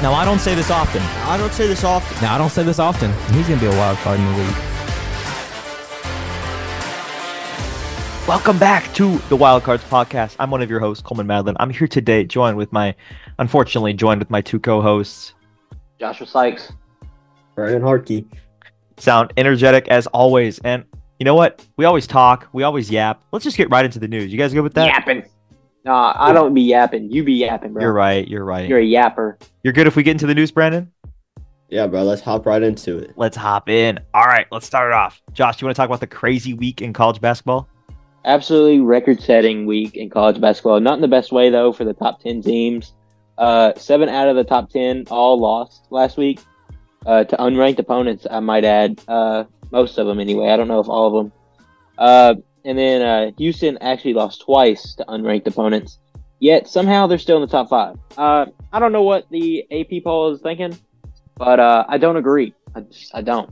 Now, I don't say this often. I don't say this often. Now, I don't say this often. He's going to be a wild card in the league. Welcome back to the Wild Cards podcast. I'm one of your hosts, Coleman Madlin. I'm here today, joined with my, unfortunately, joined with my two co-hosts. Joshua Sykes. Brian Harkey. Sound energetic as always, and you know what? We always talk, we always yap. Let's just get right into the news. You guys good with that? Yapping. Nah, I don't be yapping. You be yapping, bro. You're right. You're right. You're a yapper. You're good if we get into the news, Brandon. Yeah, bro. Let's hop right into it. Let's hop in. All right, let's start it off. Josh, you want to talk about the crazy week in college basketball? Absolutely record-setting week in college basketball. Not in the best way though for the top ten teams. Uh, seven out of the top ten all lost last week uh, to unranked opponents. I might add, uh, most of them anyway. I don't know if all of them. And then uh, Houston actually lost twice to unranked opponents. Yet somehow they're still in the top five. Uh, I don't know what the AP poll is thinking, but uh, I don't agree. I just I don't.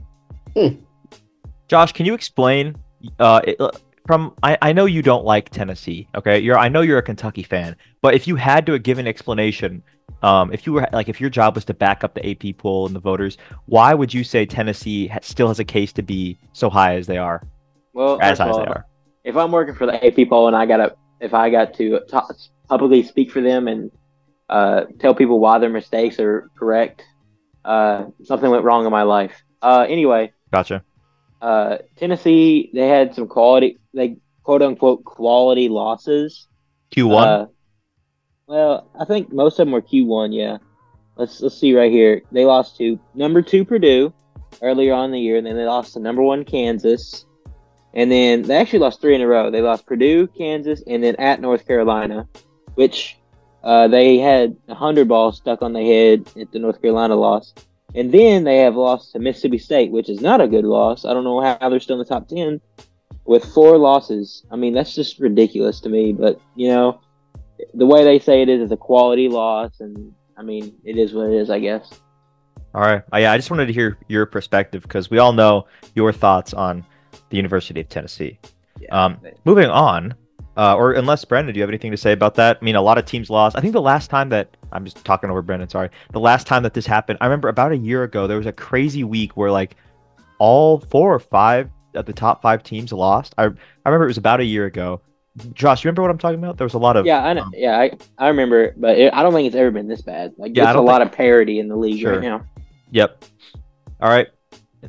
Josh, can you explain? Uh, it, from I, I know you don't like Tennessee. Okay, you're I know you're a Kentucky fan, but if you had to give an explanation, um, if you were like if your job was to back up the AP poll and the voters, why would you say Tennessee ha- still has a case to be so high as they are, Well, as high of as they are? If I'm working for the AP poll and I gotta, if I got to ta publicly speak for them and uh, tell people why their mistakes are correct, uh, something went wrong in my life. Uh, anyway, Gotcha. uh, Tennessee, they had some quality, they quote unquote quality losses. Q one. Uh, well, I think most of them were Q1. Yeah. Let's let's see right here. They lost to number two Purdue earlier on in the year, and then they lost to number one Kansas, and then they actually lost three in a row. They lost Purdue, Kansas, and then at North Carolina, which uh, they had a hundred ball stuck on their head at the North Carolina loss, and then they have lost to Mississippi State, which is not a good loss. I don't know how they're still in the top ten with four losses. I mean, that's just ridiculous to me. But you know, the way they say it is, it's a quality loss, and I mean, it is what it is, I guess. All right. Uh, yeah, I just wanted to hear your perspective because we all know your thoughts on the University of Tennessee. Um, moving on, uh, or unless Brandon, do you have anything to say about that? I mean, a lot of teams lost. I think the last time that I'm just talking over Brandon, sorry. The last time that this happened, I remember about a year ago, there was a crazy week where like all four or five of the top five teams lost. I I remember it was about a year ago. Josh, you remember what I'm talking about? There was a lot of yeah, I know. um, Yeah, I, I remember, but it, I don't think it's ever been this bad. Like, Yeah, there's a lot of parity in the league Sure. right now. Yep. All right,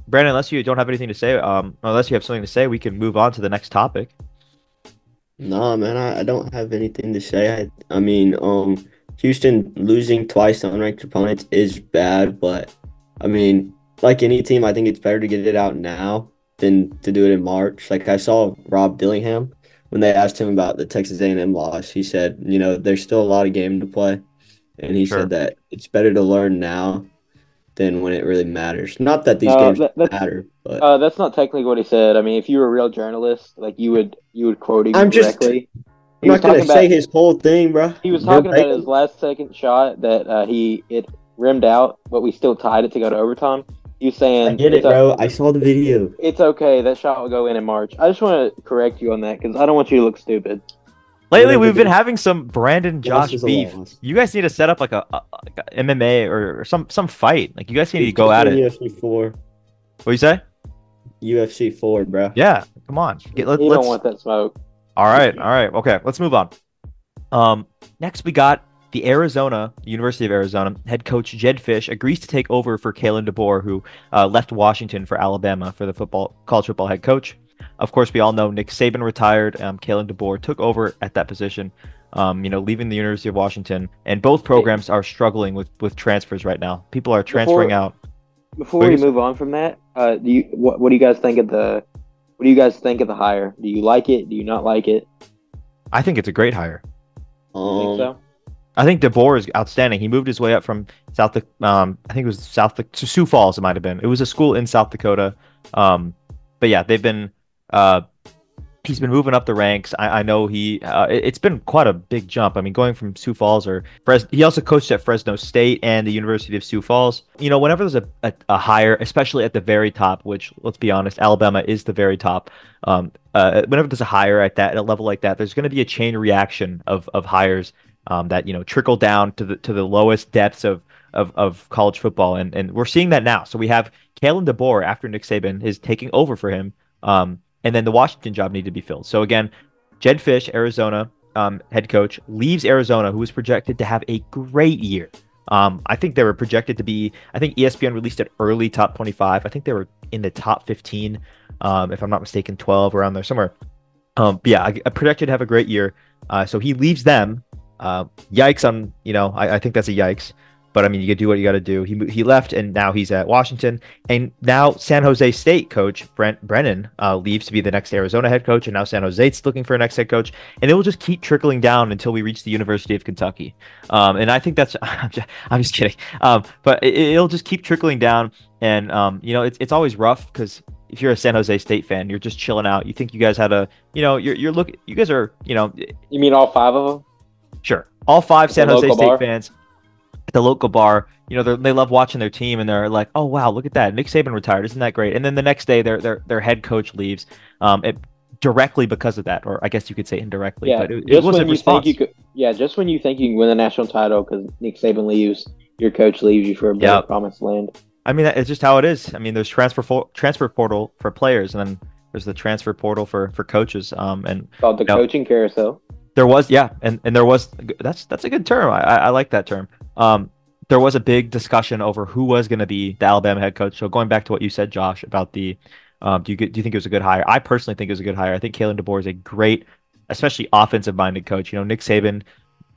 Brandon. Unless you don't have anything to say, um, unless you have something to say, we can move on to the next topic. Nah, man, I, I don't have anything to say. I, I mean, um, Houston losing twice to unranked opponents is bad, but I mean, like any team, I think it's better to get it out now than to do it in March. Like I saw Rob Dillingham when they asked him about the Texas A&M loss. He said, you know, there's still a lot of game to play, and he Sure. said that it's better to learn now than when it really matters. Not that these No, games that- matter, but Uh, that's not technically what he said. I mean, if you were a real journalist, like you would, you would quote him I'm just- I'm not gonna talking say his whole thing, bro. He was talking about his last second shot that uh, he it rimmed out, but we still tied it to go to overtime. You saying, I get it, bro. I saw the video. it's okay. That shot will go in in March. I just want to correct you on that because I don't want you to look stupid. Lately, we've been having some Brandon Josh is beef. You guys need to set up like a, a, like a MMA or, or some some fight. Like you guys need to go at it. UFC four, What you say? UFC four, bro. Yeah, come on. Get, let, you let's. don't want that smoke. All right, all right, okay. Let's move on. Um, next we got the Arizona University of Arizona head coach Jedd Fisch agrees to take over for Kalen DeBoer, who uh, left Washington for Alabama for the football college football head coach. Of course, we all know Nick Saban retired. Um, Kalen DeBoer took over at that position. Um, you know, leaving the University of Washington, and both programs are struggling with with transfers right now. People are transferring Before- out. Before What we is- move on from that, uh, do you what, what do you guys think of the what do you guys think of the hire? Do you like it? Do you not like it? I think it's a great hire. Think Um, so? I think DeBoer is outstanding. He moved his way up from South, um, I think it was South to Sioux Falls. It might have been. It was a school in South Dakota. Um, but yeah, they've been. Uh, he's been moving up the ranks. I, I know he. Uh, it, has been quite a big jump. I mean, going from Sioux Falls or Fres. He also coached at Fresno State and the University of Sioux Falls. You know, whenever there's a, a, a hire, especially at the very top, which let's be honest, Alabama is the very top. Um, uh, whenever there's a hire at that at a level like that, there's going to be a chain reaction of of hires um, that you know trickle down to the to the lowest depths of of, of college football, and, and we're seeing that now. So we have Kalen DeBoer after Nick Saban is taking over for him, um, and then the Washington job needed to be filled. So again, Jedd Fisch, Arizona um, head coach, leaves Arizona, who was projected to have a great year. Um, I think they were projected to be. I think ESPN released it early top 25. I think they were in the top 15, um, if I'm not mistaken, 12 around there somewhere. Um, yeah, I, I projected to have a great year. Uh, so he leaves them. Uh, yikes on you know I, I think that's a yikes. But I mean, you can do what you got to do. He he left, and now he's at Washington, and now San Jose State coach Brent Brennan uh, leaves to be the next Arizona head coach, and now San Jose's looking for a next head coach, and it will just keep trickling down until we reach the University of Kentucky. Um, and I think that's I'm just, I'm just kidding, um, but it, will just keep trickling down, and um, you know, it's it's always rough because if you're a San Jose State fan, you're just chilling out. You think you guys had a, you know, you're you're looking, you guys are, you know, you mean all five of them? Sure, all five San Jose State bar? fans at the local bar, you know, they love watching their team and they're like, "Oh wow, look at that! Nick Saban retired. Isn't that great?" And then the next day, their their their head coach leaves, um, it, directly because of that, or I guess you could say indirectly. Yeah, but it, just it was when you response. think you could, yeah, just when you think you can win the national title because Nick Saban leaves, your coach leaves you for a better Yep. promised land. I mean, it's just how it is. I mean, there's transfer fo- transfer portal for players, and then there's the transfer portal for for coaches. Um, and Called the Yep. coaching carousel. There was yeah and and there was that's that's a good term. I i like that term. Um there was a big discussion over who was going to be the alabama head coach. So going back to what you said josh about the um do you do you think it was a good hire? I personally think it was a good hire. I think Kalen DeBoer is a great especially offensive minded coach. You know nick saban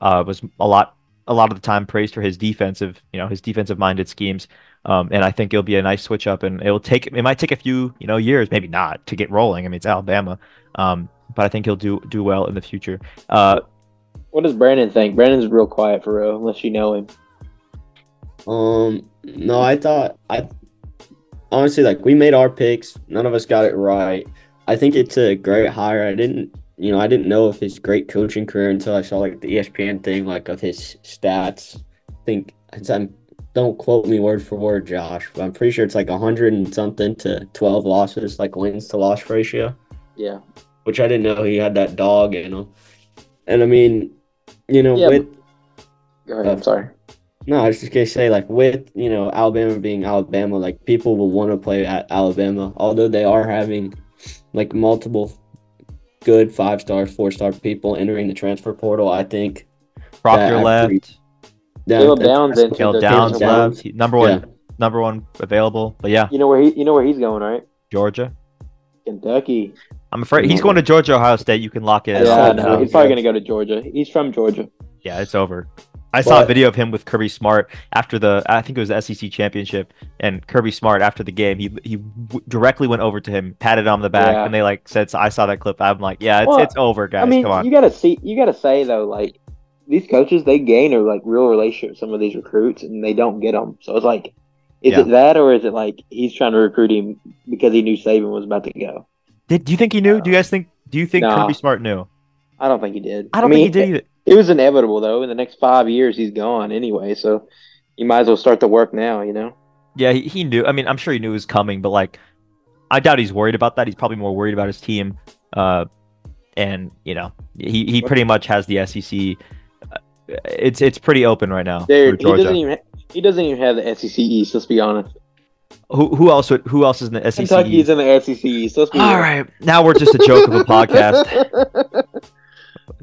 uh was a lot a lot of the time praised for his defensive you know his defensive minded schemes. Um, and I think it'll be a nice switch up, and it'll take it might take a few you know years, maybe not, to get rolling. I mean, it's Alabama, um, but I think he'll do do well in the future. Uh, What does Brandon think? Brandon's real quiet for real, unless you know him. Um, no, I thought I honestly like we made our picks. None of us got it right. I think it's a great hire. I didn't, you know, I didn't know of his great coaching career until I saw like the ESPN thing, like of his stats. I think it's, I'm, don't quote me word for word, Josh, but I'm pretty sure it's like hundred and something to twelve losses, like wins to loss ratio Yeah. Which I didn't know he had that dog in him. And I mean, you know, Yeah, with Go ahead. I'm sorry. no, I was just gonna say, like with you know Alabama being Alabama, like people will want to play at Alabama, although they are having like multiple good five star, four star people entering the transfer portal. I think Proctor left. actually- that- Caleb that's- Downs entered Caleb Downs left. He- number one, Yeah. number one available. But yeah, You know where he? You know where he's going, right? Georgia. Kentucky. I'm afraid he's going to Georgia, Ohio State. You can lock it. Yeah, Yeah, so I He's probably gonna go to Georgia. He's from Georgia. Yeah, it's over. I saw a video of him with Kirby Smart after the I think it was the SEC championship, and Kirby Smart after the game, he he w- directly went over to him, patted him on the back, Yeah. and they like said, "I saw that clip." I'm like, "Yeah, it's Well, it's over, guys. I mean, Come on." you gotta see. You gotta say though, like these coaches, they gain a like real relationship with some of these recruits, and they don't get them. So it's like, is Yeah. it that, or is it like he's trying to recruit him because he knew Saban was about to go? Did do you think he knew? Do you guys think? Do you think Nah. Kirby Smart knew? I don't think he did. I don't mean, think he did either. It was inevitable though. In the next five years, he's gone anyway. So you might as well start the work now. You know. Yeah, he, he knew. I mean, I'm sure he knew it was coming, but like, I doubt he's worried about that. He's probably more worried about his team. Uh, and you know, he, he pretty much has the SEC. uh, It's it's pretty open right now for he doesn't even he doesn't even have the SEC East. Let's be honest. Who who else would, who else is in the SEC? Kentucky's in the SEC East. Let's All real. right, now we're just a joke of a podcast.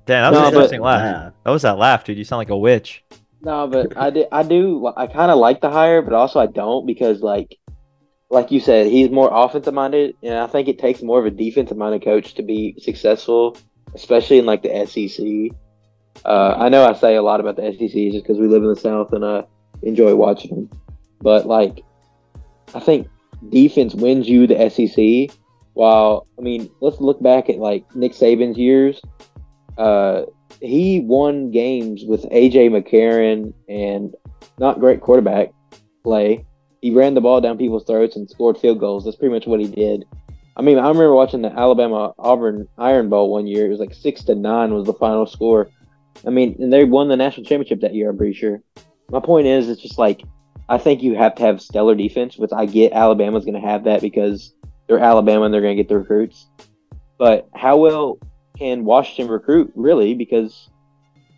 Damn, that was No, an but- interesting laugh. That was that laugh, dude. You sound like a witch. No, but I do. I do. I kind of like the hire, but also I don't because, like, like you said, he's more offensive minded, and I think it takes more of a defensive minded coach to be successful, especially in like the SEC. Uh, I know I say a lot about the SEC just because we live in the South and uh, enjoy watching them, but like, I think defense wins you the SEC. While I mean, let's look back at like Nick Saban's years. Uh, he won games with AJ McCarron and not great quarterback play. He ran the ball down people's throats and scored field goals. That's pretty much what he did. I mean, I remember watching the Alabama Auburn Iron Bowl one year. It was like six to nine was the final score. I mean, and they won the national championship that year. I'm pretty sure. My point is, it's just like I think you have to have stellar defense, which I get Alabama's going to have that because they're Alabama and they're going to get the recruits. But how well can Washington recruit really? Because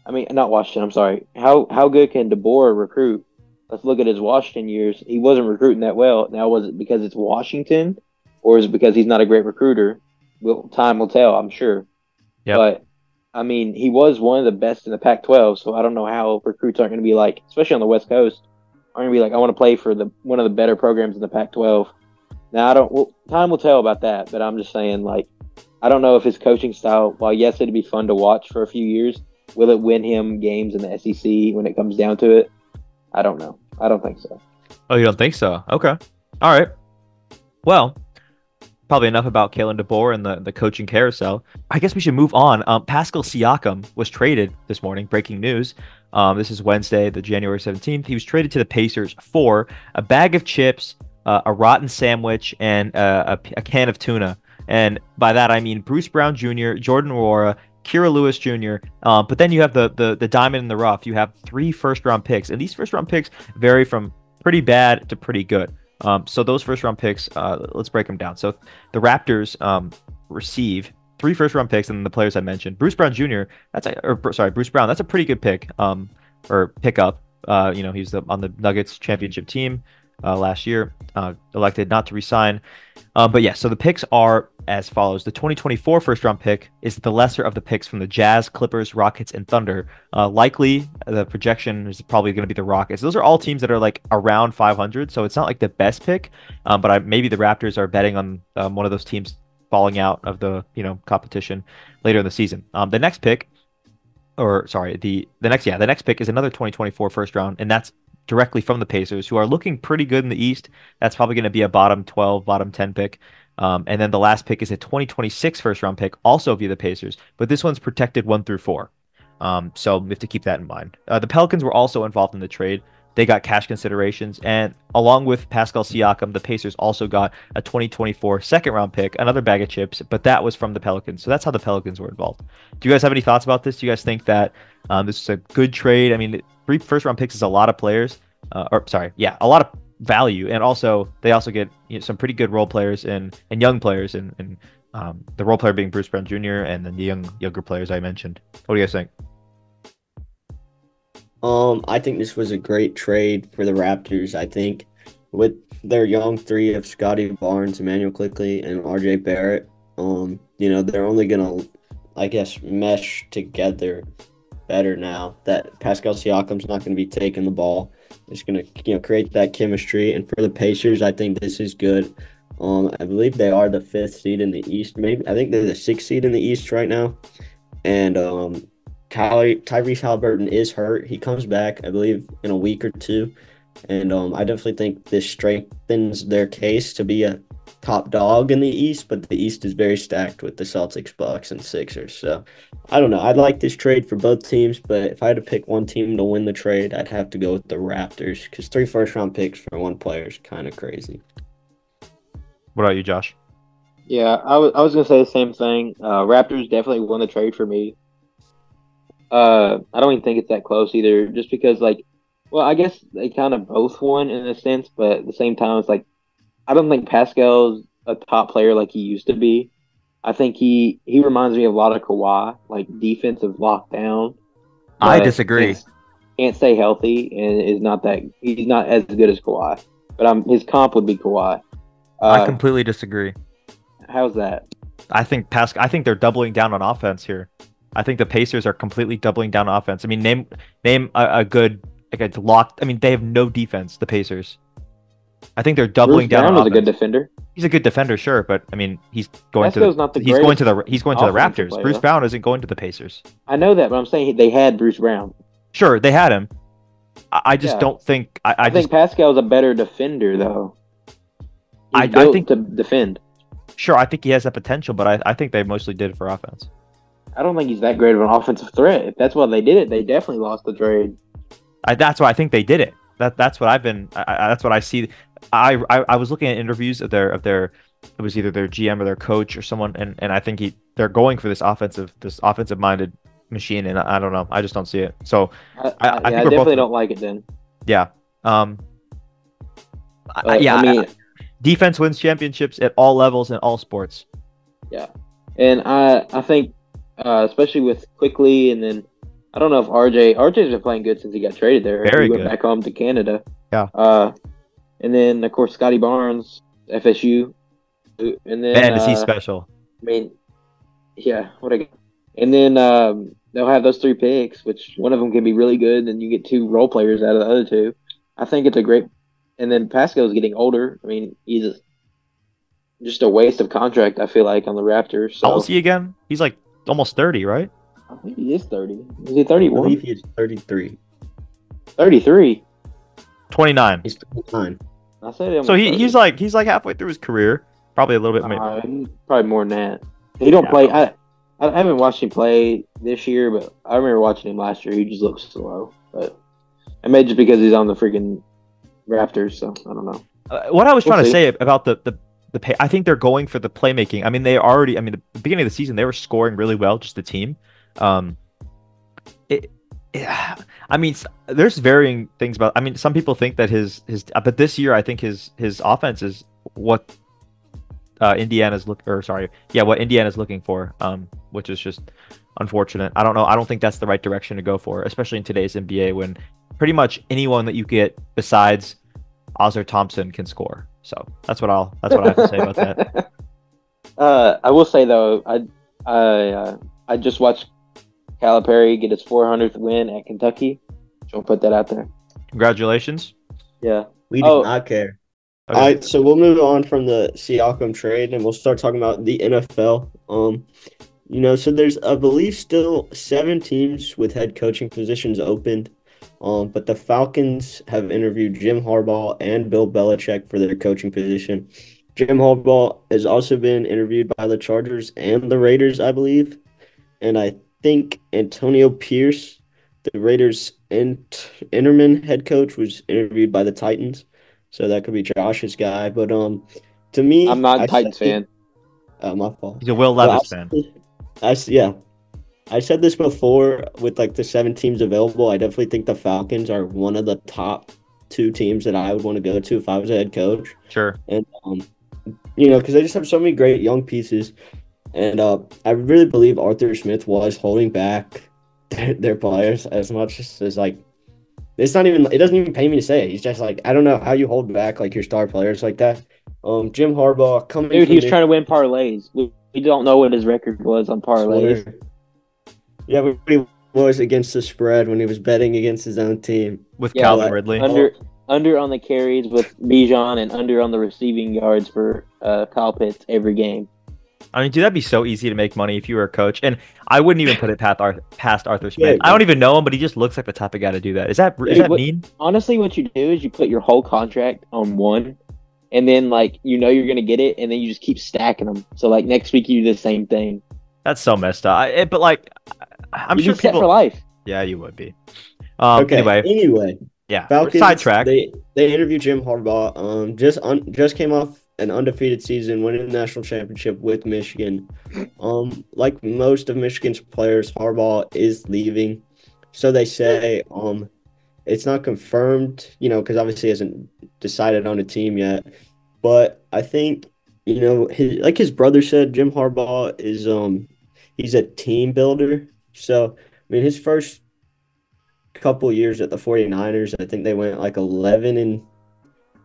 I mean, not Washington. I'm sorry. How how good can DeBoer recruit? let's look at his Washington years. He wasn't recruiting that well. Now, was it because it's Washington, or is it because he's not a great recruiter? Well, time will tell, I'm sure. Yep. But I mean, he was one of the best in the Pac-12, so I don't know how recruits aren't going to be like, especially on the West Coast, going to be like, I want to play for the one of the better programs in the Pac-12. Now, I don't. Well, time will tell about that, but I'm just saying, like, I don't know if his coaching style, while yes, it'd be fun to watch for a few years, will it win him games in the SEC when it comes down to it? I don't know. I don't think so. Oh, you don't think so? Okay. All right. Well, probably enough about Kalen DeBoer and the, the coaching carousel. I guess we should move on. Um, Pascal Siakam was traded this morning. Breaking news. Um, this is Wednesday, the January 17th. He was traded to the Pacers for a bag of chips, uh, a rotten sandwich, and uh, a, a, can of tuna. And by that, I mean Bruce Brown Jr., Jordan Nwora, Kira Lewis Jr. Um, but then you have the, the the diamond in the rough. You have three first round picks, and these first round picks vary from pretty bad to pretty good. Um, so those first round picks, uh, let's break them down. So the Raptors um, receive three first round picks, and the players I mentioned, Bruce Brown Jr. That's a, or sorry, Bruce Brown. That's a pretty good pick um, or pickup. Uh, you know, he's the, on the Nuggets championship team uh, last year, uh, elected not to resign. Uh, but yeah, so the picks are as follows: the 2024 first round pick is the lesser of the picks from the Jazz, Clippers, Rockets, and Thunder. Uh, likely, the projection is probably going to be the Rockets. Those are all teams that are like around 500, so it's not like the best pick. Um, but I, maybe the Raptors are betting on um, one of those teams falling out of the you know competition later in the season. Um, the next pick or sorry, the the next yeah, the next pick is another 2024 first round, and that's directly from the Pacers, who are looking pretty good in the East. That's probably going to be a bottom 12, bottom 10 pick. Um, and then the last pick is a 2026 first round pick, also via the Pacers, but this one's protected one through four. Um, so we have to keep that in mind. Uh, the Pelicans were also involved in the trade. They got cash considerations, and along with Pascal Siakam, the Pacers also got a 2024 second round pick, another bag of chips, but that was from the Pelicans. So that's how the Pelicans were involved. Do you guys have any thoughts about this? Do you guys think that um, this is a good trade? I mean, three first round picks is a lot of players, uh, or sorry, yeah, a lot of value, and also they also get you know, some pretty good role players and and young players, and, and um, the role player being Bruce Brown Jr. and then the young younger players I mentioned. What do you guys think? Um, I think this was a great trade for the Raptors. I think with their young three of Scottie Barnes, Immanuel Quickley, and RJ Barrett, um, you know, they're only gonna, I guess, mesh together better now that Pascal Siakam's not gonna be taking the ball. It's gonna, you know, create that chemistry. And for the Pacers, I think this is good. Um, I believe they are the fifth seed in the East. Maybe I think they're the sixth seed in the East right now. And um, Ty- Tyrese Halliburton is hurt. He comes back, I believe, in a week or two. And um, I definitely think this strengthens their case to be a top dog in the East, but the East is very stacked with the Celtics, Bucks, and Sixers. So I don't know. I'd like this trade for both teams, but if I had to pick one team to win the trade, I'd have to go with the Raptors because three first round picks for one player is kind of crazy. What about you, Josh? Yeah, I was I was gonna say the same thing. Uh, Raptors definitely won the trade for me. Uh, I don't even think it's that close either. Just because, like, well, I guess they kind of both won in a sense, but at the same time, it's like I don't think Pascal's a top player like he used to be. I think he he reminds me of a lot of Kawhi, like defensive lockdown. I disagree. Can't, can't stay healthy and is not that he's not as good as Kawhi. But um, his comp would be Kawhi. Uh, I completely disagree. How's that? I think Pascal. I think they're doubling down on offense here. I think the Pacers are completely doubling down offense. I mean, name name a, a good like a locked. I mean, they have no defense. The Pacers. I think they're doubling Bruce down. Brown is a good defender. He's a good defender, sure, but I mean, he's going Pascal's to not the he's going to the he's going to the Raptors. player. Bruce Brown isn't going to the Pacers. I know that, but I'm saying they had Bruce Brown. Sure, they had him. I, I just Yeah. don't think I, I, I, just think Pascal's a better defender, though. I- He's I think- to defend. sure I think he has that potential, but I, I think they mostly did it for offense. I don't think he's that great of an offensive threat. If that's why they did it, they definitely lost the trade. I, that's why I think they did it. That that's what I've been. I, I, that's what I see. I, I I was looking at interviews of their of their. It was either their GM or their coach or someone, and, and I think he they're going for this offensive this offensive minded machine, and I, I don't know. I just don't see it. So I, I- I, think yeah, I we're both- definitely don't like it then. yeah, um, I- yeah. I mean, defense wins championships at all levels in all sports. Yeah, and I I think uh, especially with Quickley, and then I don't know if RJ RJ's been playing good since he got traded there. Very he went good. back home to Canada. Yeah. Uh, and then of course Scottie Barnes, FSU, and then he uh, special? I mean, yeah, what I and then um, they'll have those three picks, which one of them can be really good, and you get two role players out of the other two. I think it's a great. And then Pascal's getting older. I mean, he's just a waste of contract. I feel like on the Raptors. So How old is he again? He's like almost 30, right? I think he is thirty. Is he 31? I 31? he is 33. 33. 29. He's 29. I said. So he, he's like he's like halfway through his career. Probably a little bit. maybe. Uh, probably more than that. He don't Yeah. play. I I haven't watched him play this year, but I remember watching him last year. He just looks slow, but it may just because he's on the freaking Raptors. So I don't know. Uh, what I was We'll trying to say about the the the pay, I think they're going for the playmaking. I mean, they already. I mean, the beginning of the season they were scoring really well, just the team. Um, it, yeah, I mean, there's varying things about. I mean, some people think that his his, uh, but this year I think his his offense is what uh, Indiana's look or sorry, yeah, what Indiana's looking for. Um, which is just unfortunate. I don't know. I don't think that's the right direction to go for, especially in today's NBA when pretty much anyone that you get besides Ausar Thompson can score. So that's what I'll that's what I have to say about that. Uh, I will say though, I I uh, I just watched Calipari get his 400th win at Kentucky. Just want to put that out there. Congratulations. Yeah. We do Oh. not care. Okay. All right, so we'll move on from the Siakam trade and we'll start talking about the NFL. Um, you know, so there's I believe still seven teams with head coaching positions opened. Um, but the Falcons have interviewed Jim Harbaugh and Bill Belichick for their coaching position. Jim Harbaugh has also been interviewed by the Chargers and the Raiders, I believe. And I think Antonio Pierce, the Raiders' int- interim head coach, was interviewed by the Titans. So that could be Josh's guy. But um, to me, I'm not I a Titans said- fan. Uh, my fault. He's a Will Well, Levis I fan. s- I s- yeah. I said this before with like the seven teams available. I definitely think the Falcons are one of the top two teams that I would want to go to if I was a head coach. Sure. And um, you know, because they just have so many great young pieces, and uh, I really believe Arthur Smith was holding back their, their players as much as, as like it's not even it doesn't even pay me to say it. He's just like I don't know how you hold back like your star players like that. Um, Jim Harbaugh coming. Dude, he was Mich- trying to win parlays. We, we don't know what his record was on parlays. Swear. Yeah, but he was against the spread when he was betting against his own team. With Yeah, Calvin like- Ridley. Under under on the carries with Bijan and under on the receiving yards for uh, Kyle Pitts every game. I mean, dude, that'd be so easy to make money if you were a coach. And I wouldn't even put it past, Ar- past Arthur Smith. Yeah, I don't even know him, but he just looks like the type of guy to do that. Is that is Dude, that what- mean? Honestly, what you do is you put your whole contract on one, and then like you know you're gonna get it, and then you just keep stacking them. So like next week you do the same thing. That's so messed up. I, it, but like, I- I'm You'd sure be set people. for life. Yeah, you would be. Um, okay. Anyway, Anyway, yeah. Falcons. Sidetrack. They they interviewed Jim Harbaugh. Um, just un, just came off an undefeated season, winning the national championship with Michigan. Um, like most of Michigan's players, Harbaugh is leaving. So they say. Um, it's not confirmed, you know, because obviously he hasn't decided on a team yet. But I think, you know, his like his brother said, Jim Harbaugh is um he's a team builder. So I mean his first couple years at the 49ers, I think they went like 11 and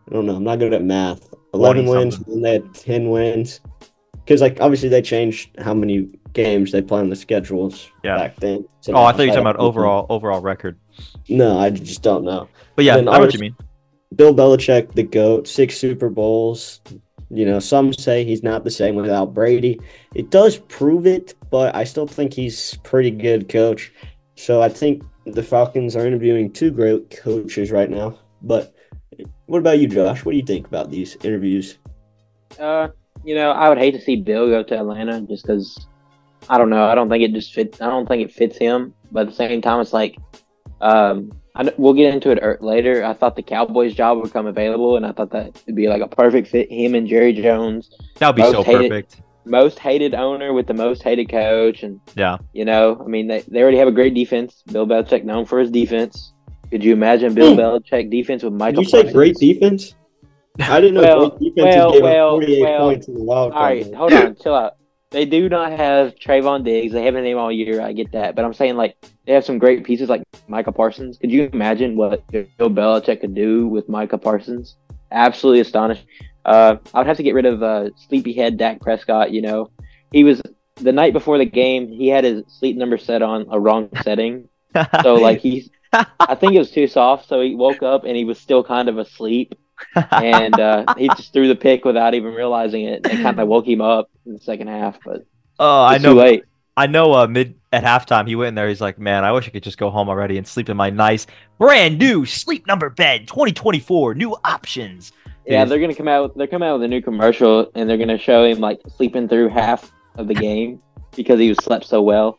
I don't know, I'm not good at math. 11 wins, and they had 10 wins. Because like obviously they changed how many games they play on the schedules Yeah. back then. So oh, I thought you were talking about overall overall record. No, I just don't know. But yeah, I know what you mean. Bill Belichick, the GOAT, six Super Bowls. You know, some say he's not the same without Brady. It does prove it, but I still think he's pretty good coach. So I think the Falcons are interviewing two great coaches right now. But what about you, Josh? What do you think about these interviews? Uh, you know, I would hate to see Bill go to Atlanta just because I don't know. I don't think it just fits. I don't think it fits him. But at the same time, it's like, um, I, kn- we'll get into it er- later. I thought the Cowboys job would come available, and I thought that would be like a perfect fit. Him and Jerry Jones, That would be so hated- perfect. most hated owner with the most hated coach, and Yeah. you know, I mean, they, they already have a great defense. Bill Belichick known for his defense. Could you imagine Bill Hmm. Belichick defense with Did Michael? you say great defense? I didn't know Well, great defenses well, gave well, up 48 well, points in the wild All card. right, game. hold on, chill out. They do not have Trevon Diggs. They haven't named all year. I get that, but I'm saying like they have some great pieces like Micah Parsons. Could you imagine what Bill Belichick could do with Micah Parsons? Absolutely astonishing. Uh, I would have to get rid of uh, sleepyhead Dak Prescott. You know, he was the night before the game. He had his sleep number set on a wrong setting, so like he's. I think it was too soft, so he woke up and he was still kind of asleep and uh, he just threw the pick without even realizing it, and kind of woke him up in the second half. But Oh, I know. late. I know. Uh, mid at halftime, he went in there. He's like, "Man, I wish I could just go home already and sleep in my nice, brand new sleep number bed, 2024, new options." Yeah, Dude, they're gonna come out. They're coming out with a new commercial, and they're gonna show him like sleeping through half of the game because he was slept so well.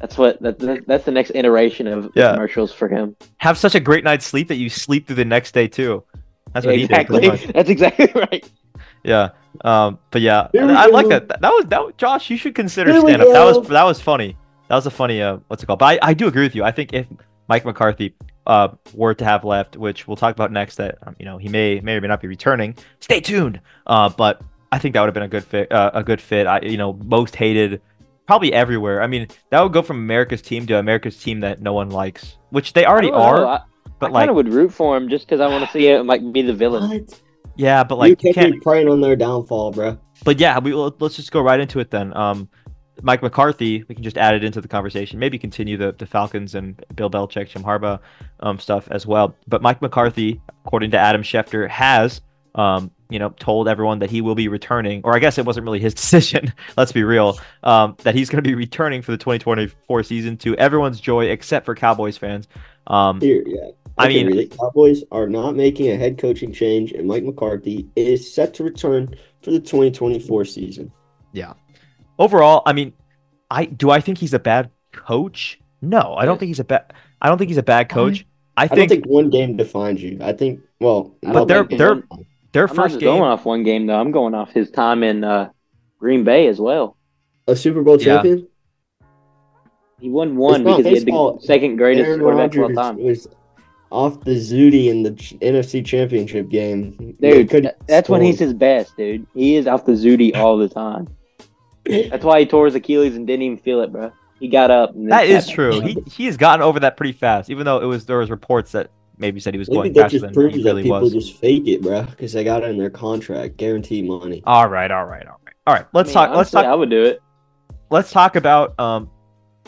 That's what that, that- that's the next iteration of Yeah. commercials for him. have such a great night's sleep that you sleep through the next day too. That's what he did. exactly. That's exactly right. Yeah. Um. But yeah, Here we I like that. That was that. was- Josh, you should consider Here stand up. That was that was funny. That was a funny. Uh, what's it called? But I, I do agree with you. I think if Mike McCarthy uh were to have left, which we'll talk about next, that um, you know he may may or may not be returning. Stay tuned. Uh, but I think that would have been a good fit. Uh, a good fit. I you know most hated. Probably everywhere. I mean, that would go from America's team to America's team that no one likes, which they already I don't are. Know. I, but I like, kind of would root for him just because I want to see him like be the villain. What? yeah, but like, you can't, can't be preying on their downfall, bro. but yeah, we let's just go right into it then. Um, Mike McCarthy, we can just add it into the conversation. Maybe continue the, the Falcons and Bill Belichick, Jim Harbaugh, um, stuff as well. But Mike McCarthy, according to Adam Schefter, has um, you know, told everyone that he will be returning, or I guess it wasn't really his decision. let's be real. Um, that he's going to be returning for the 2024 season to everyone's joy except for Cowboys fans. Um, Here, yeah. I Okay, mean- really, Cowboys are not making a head coaching change, and Mike McCarthy is set to return for the 2024 season. Yeah. Overall, I mean, I do I think he's a bad coach? No, I don't Yes. think he's a bad. I don't think he's a bad coach. I I think, don't think one game defines you. I think, well, But no, they're- like, they're- their I'm not first game. going off one game though. I'm going off his time in uh, Green Bay as well. a Super Bowl Yeah. champion. He won one not because he had the second greatest Aaron quarterback of all time. was off the zooty in the ch- NFC Championship game. Dude, couldn't that- that's when he's score. his best, dude. He is off the zooty all the time. That's why he tore his Achilles and didn't even feel it, bro. He got up. And That is true. down. He he has gotten over that pretty fast, even though it was there was reports that maybe said he was Maybe going that faster just than proves he that really people was. just fake it, bro, because they got it in their contract, guaranteed money. All right, all right, all right, all right. Let's mean, talk. Let's talk. I would do it. let's talk about um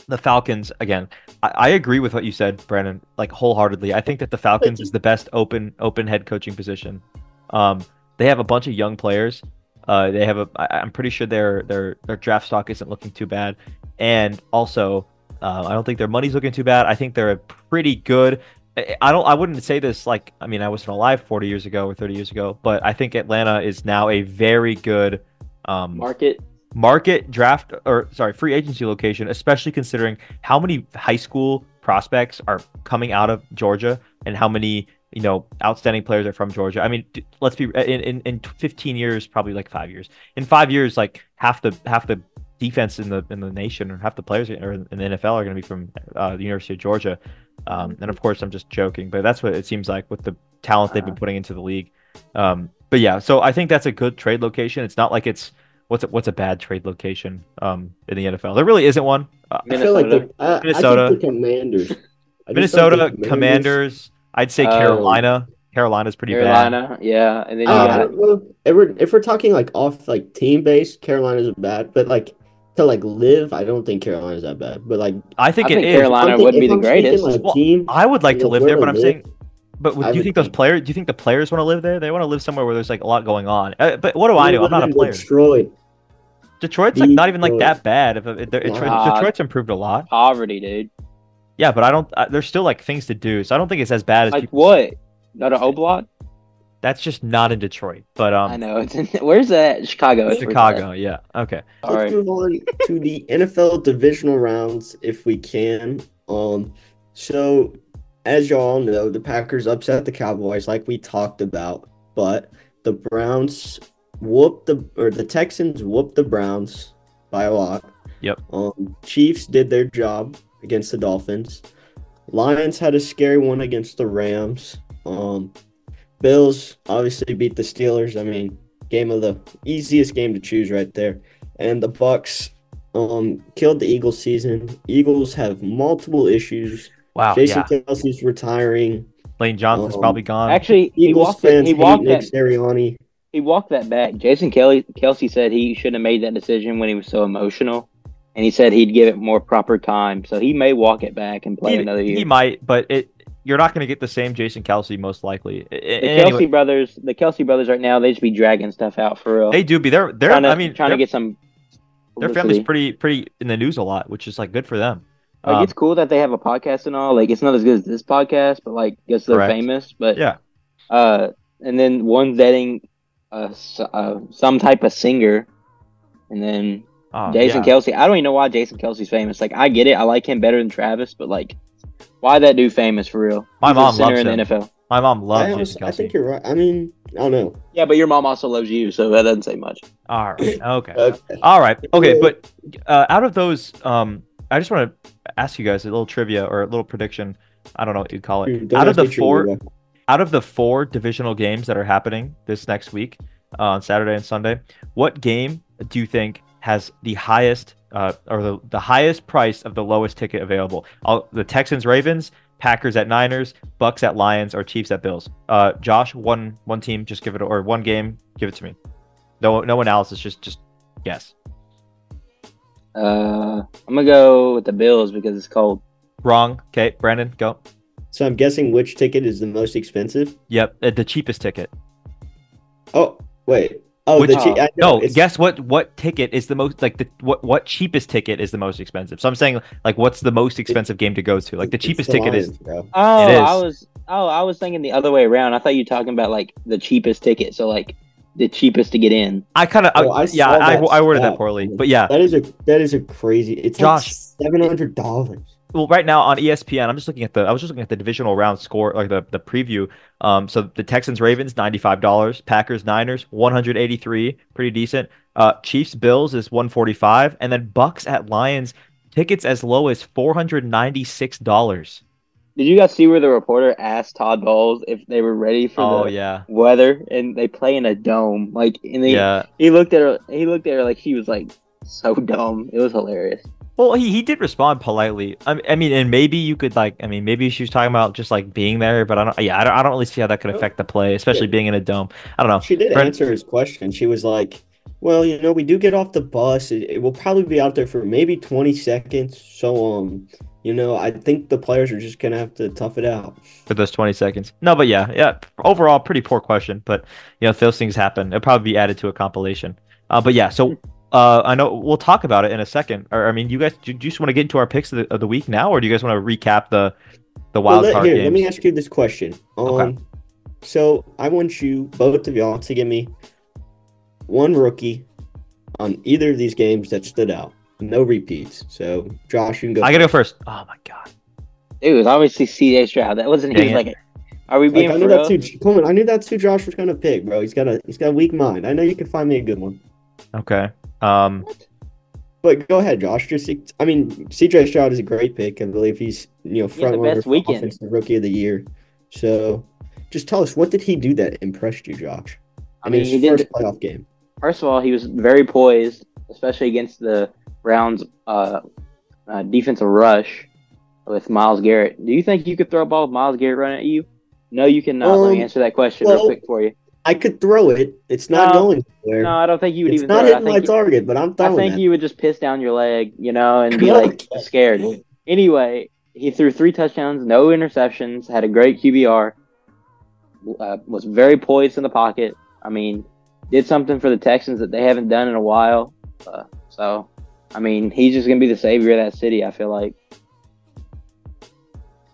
the Falcons again. I, I agree with what you said, Brandon, like wholeheartedly. I think that the Falcons is the best open open head coaching position. Um, they have a bunch of young players. Uh, they have a. I, I'm pretty sure their their their draft stock isn't looking too bad, and also uh, I don't think their money's looking too bad. I think they're a pretty good. I I don't. I wouldn't say this like. I mean, I wasn't alive 40 years ago or 30 years ago, but I think Atlanta is now a very good. Um, Market. Market draft or sorry free agency location especially considering how many high school prospects are coming out of georgia and how many you know outstanding players are from georgia. I mean let's be in, in in 15 years probably like five years. In five years like half the half the defense in the in the nation or half the players or in the nfl are going to be from uh, the university of georgia. Um, and of course i'm just joking but that's what it seems like with the talent they've been putting into the league. Um, but yeah so i think that's a good trade location. It's not like it's what's a, what's a bad trade location um in the NFL? There really isn't one. Uh, I feel like Minnesota. the, I, Minnesota. I think the Commanders. I Minnesota Commanders. Commanders. I'd say Oh. Carolina. Carolina's pretty bad. Carolina, yeah, and then you Uh, got well, if we're if we're talking like off like team base, Carolina's bad, but like to like live, I don't think Carolina's that bad. But like, I think I it think is. Carolina I'm would be the I'm speaking, greatest. Like, Well, team, I would like to live where there, to but I'm live, saying. But do you think those think- players? Do you think the players want to live there? They want to live somewhere where there's like a lot going on. Uh, but what do I you know? I'm not a player. Detroit. Detroit's like not even like that bad. If, if, if, Nah. Detroit's improved a lot. poverty, dude. Yeah, but I don't. Uh, there's still like things to do, so I don't think it's as bad as Like people. what? Not a Oblot? That's just not in Detroit. But um, I know. It's in, where's that? Chicago. That's where it's Chicago. Yeah. Okay. at. All Let's right. move on to the NFL divisional rounds if we can. Um, so as y'all know, the Packers upset the Cowboys like we talked about, but the Browns whooped the or the Texans whooped the Browns by a lot. Yep. Um, Chiefs did their job against the Dolphins. Lions had a scary one against the Rams. Um, Bills obviously beat the Steelers. I mean, game of the easiest game to choose right there. And the Bucs um killed the Eagles season. Eagles have multiple issues. Wow. Jason yeah. Kelce's retiring. Lane Johnson's um, probably gone. Actually, he Eagles walked. That, fans he hate walked Nick that. Sirianni. He walked that back. Jason Kelly Kelce said he shouldn't have made that decision when he was so emotional, and he said he'd give it more proper time. So he may walk it back and play he, another year. he might, but it you're not going to get the same Jason Kelce most likely. The a- Kelce brothers, the Kelce brothers, right now they just be dragging stuff out for real. they do be they're they're trying to, I mean trying to get some. their family's pretty pretty in the news a lot, which is like good for them. Like Um, it's cool that they have a podcast and all. Like it's not as good as this podcast, but like guess they're Correct. famous. But yeah. uh, and then one's dating uh, uh some type of singer, and then Oh, Jason yeah. Kelce. I don't even know why Jason Kelce's famous. Like I get it, I like him better than Travis, but like, why that dude famous for real? My He's a mom center loves in him. the NFL. My mom loves I, Jason honestly, I think you're right. I mean, I don't know. Yeah, but your mom also loves you, so that doesn't say much. All right. Okay. Okay. All right. Okay. But uh, out of those, um, I just want to ask you guys a little trivia or a little prediction. I don't know what you'd call it. Out of the four, trivia. out of the four divisional games that are happening this next week uh, on Saturday and Sunday, what game do you think has the highest uh, or the, the highest price of the lowest ticket available? All, the Texans, Ravens, Packers at Niners, Bucs at Lions, or Chiefs at Bills. Uh, Josh, one one team, just give it or one game, give it to me. No no analysis, just just guess. Uh, I'm gonna go with the Bills because it's cold. Wrong. Okay, Brandon, go. So I'm guessing which ticket is the most expensive. Yep, uh, the cheapest ticket. Oh wait. Oh, Which- the che- I know, No, it's- guess what? What ticket is the most like the what what cheapest ticket is the most expensive? So I'm saying like what's the most expensive game to go to? Like the cheapest the ticket is bro. Oh, It I was oh I was thinking the other way around. I thought you were talking about like the cheapest ticket, so like the cheapest to get in. I kind of Oh, I yeah I, I worded that poorly, but yeah. That is a that is a crazy. It's Josh. like seven hundred dollars. Well, right now on ESPN, I'm just looking at the I was just looking at the divisional round score like the the preview. Um, so the Texans Ravens ninety five dollars, Packers Niners one hundred eighty three, pretty decent. Uh, Chiefs Bills is one forty five, and then Bucs at Lions tickets as low as four hundred ninety six dollars. Did you guys see where the reporter asked Todd Bowles if they were ready for Oh the yeah, weather? And they play in a dome. Like, and they, yeah. he looked at her. He looked at her like she was like so dumb. It was hilarious. Well, he, he did respond politely. I, I mean, and maybe you could like, I mean, maybe she was talking about just like being there, but I don't. Yeah, I don't, I don't really see how that could Oh, affect the play, especially yeah. being in a dome. I don't know. She did Brent- answer his question. She was like, "Well, you know, we do get off the bus. It, it will probably be out there for maybe twenty seconds. So, um, you know, I think the players are just gonna have to tough it out." for those 20 seconds. No, but yeah, yeah. Overall, pretty poor question, but you know, if those things happen, it'll probably be added to a compilation. Uh, but yeah, so uh, I know we'll talk about it in a second. Or I mean, you guys, do you just want to get into our picks of the, of the week now, or do you guys want to recap the the Well, wild let, card here, games? let me ask you this question. Um, Okay. so I want you both of y'all to give me one rookie on either of these games that stood out. No repeats. So, Josh, you can go. I gotta go first. Oh my god. It was obviously C.J. Stroud. That wasn't Dang even it. like. Are we Like, being I knew real? that's who Coleman. I knew that's who Josh was gonna pick, bro. He's got a he's got a weak mind. I know you can find me a good one. Okay. Um. But go ahead, Josh. Just I mean, CJ Stroud is a great pick. I believe he's you know front runner for weekend. offensive rookie of the year. So, just tell us what did he do that impressed you, Josh? I I mean, mean, he his did. first playoff game. First of all, he was very poised, especially against the Browns' uh, uh, defensive rush with Myles Garrett. Do you think you could throw a ball with Myles Garrett running at you? No, you cannot. Let me Um, answer that question real quick for you. I could throw it. It's not No, going anywhere. No, I don't think you would it's even. not throw it. Hitting my think, target, but I'm I think it. you would just piss down your leg, you know, and be like scared. Anyway, he threw three touchdowns, no interceptions, had a great QBR, uh, was very poised in the pocket. I mean, did something for the Texans that they haven't done in a while. Uh, so, I mean, he's just gonna be the savior of that city. I feel like.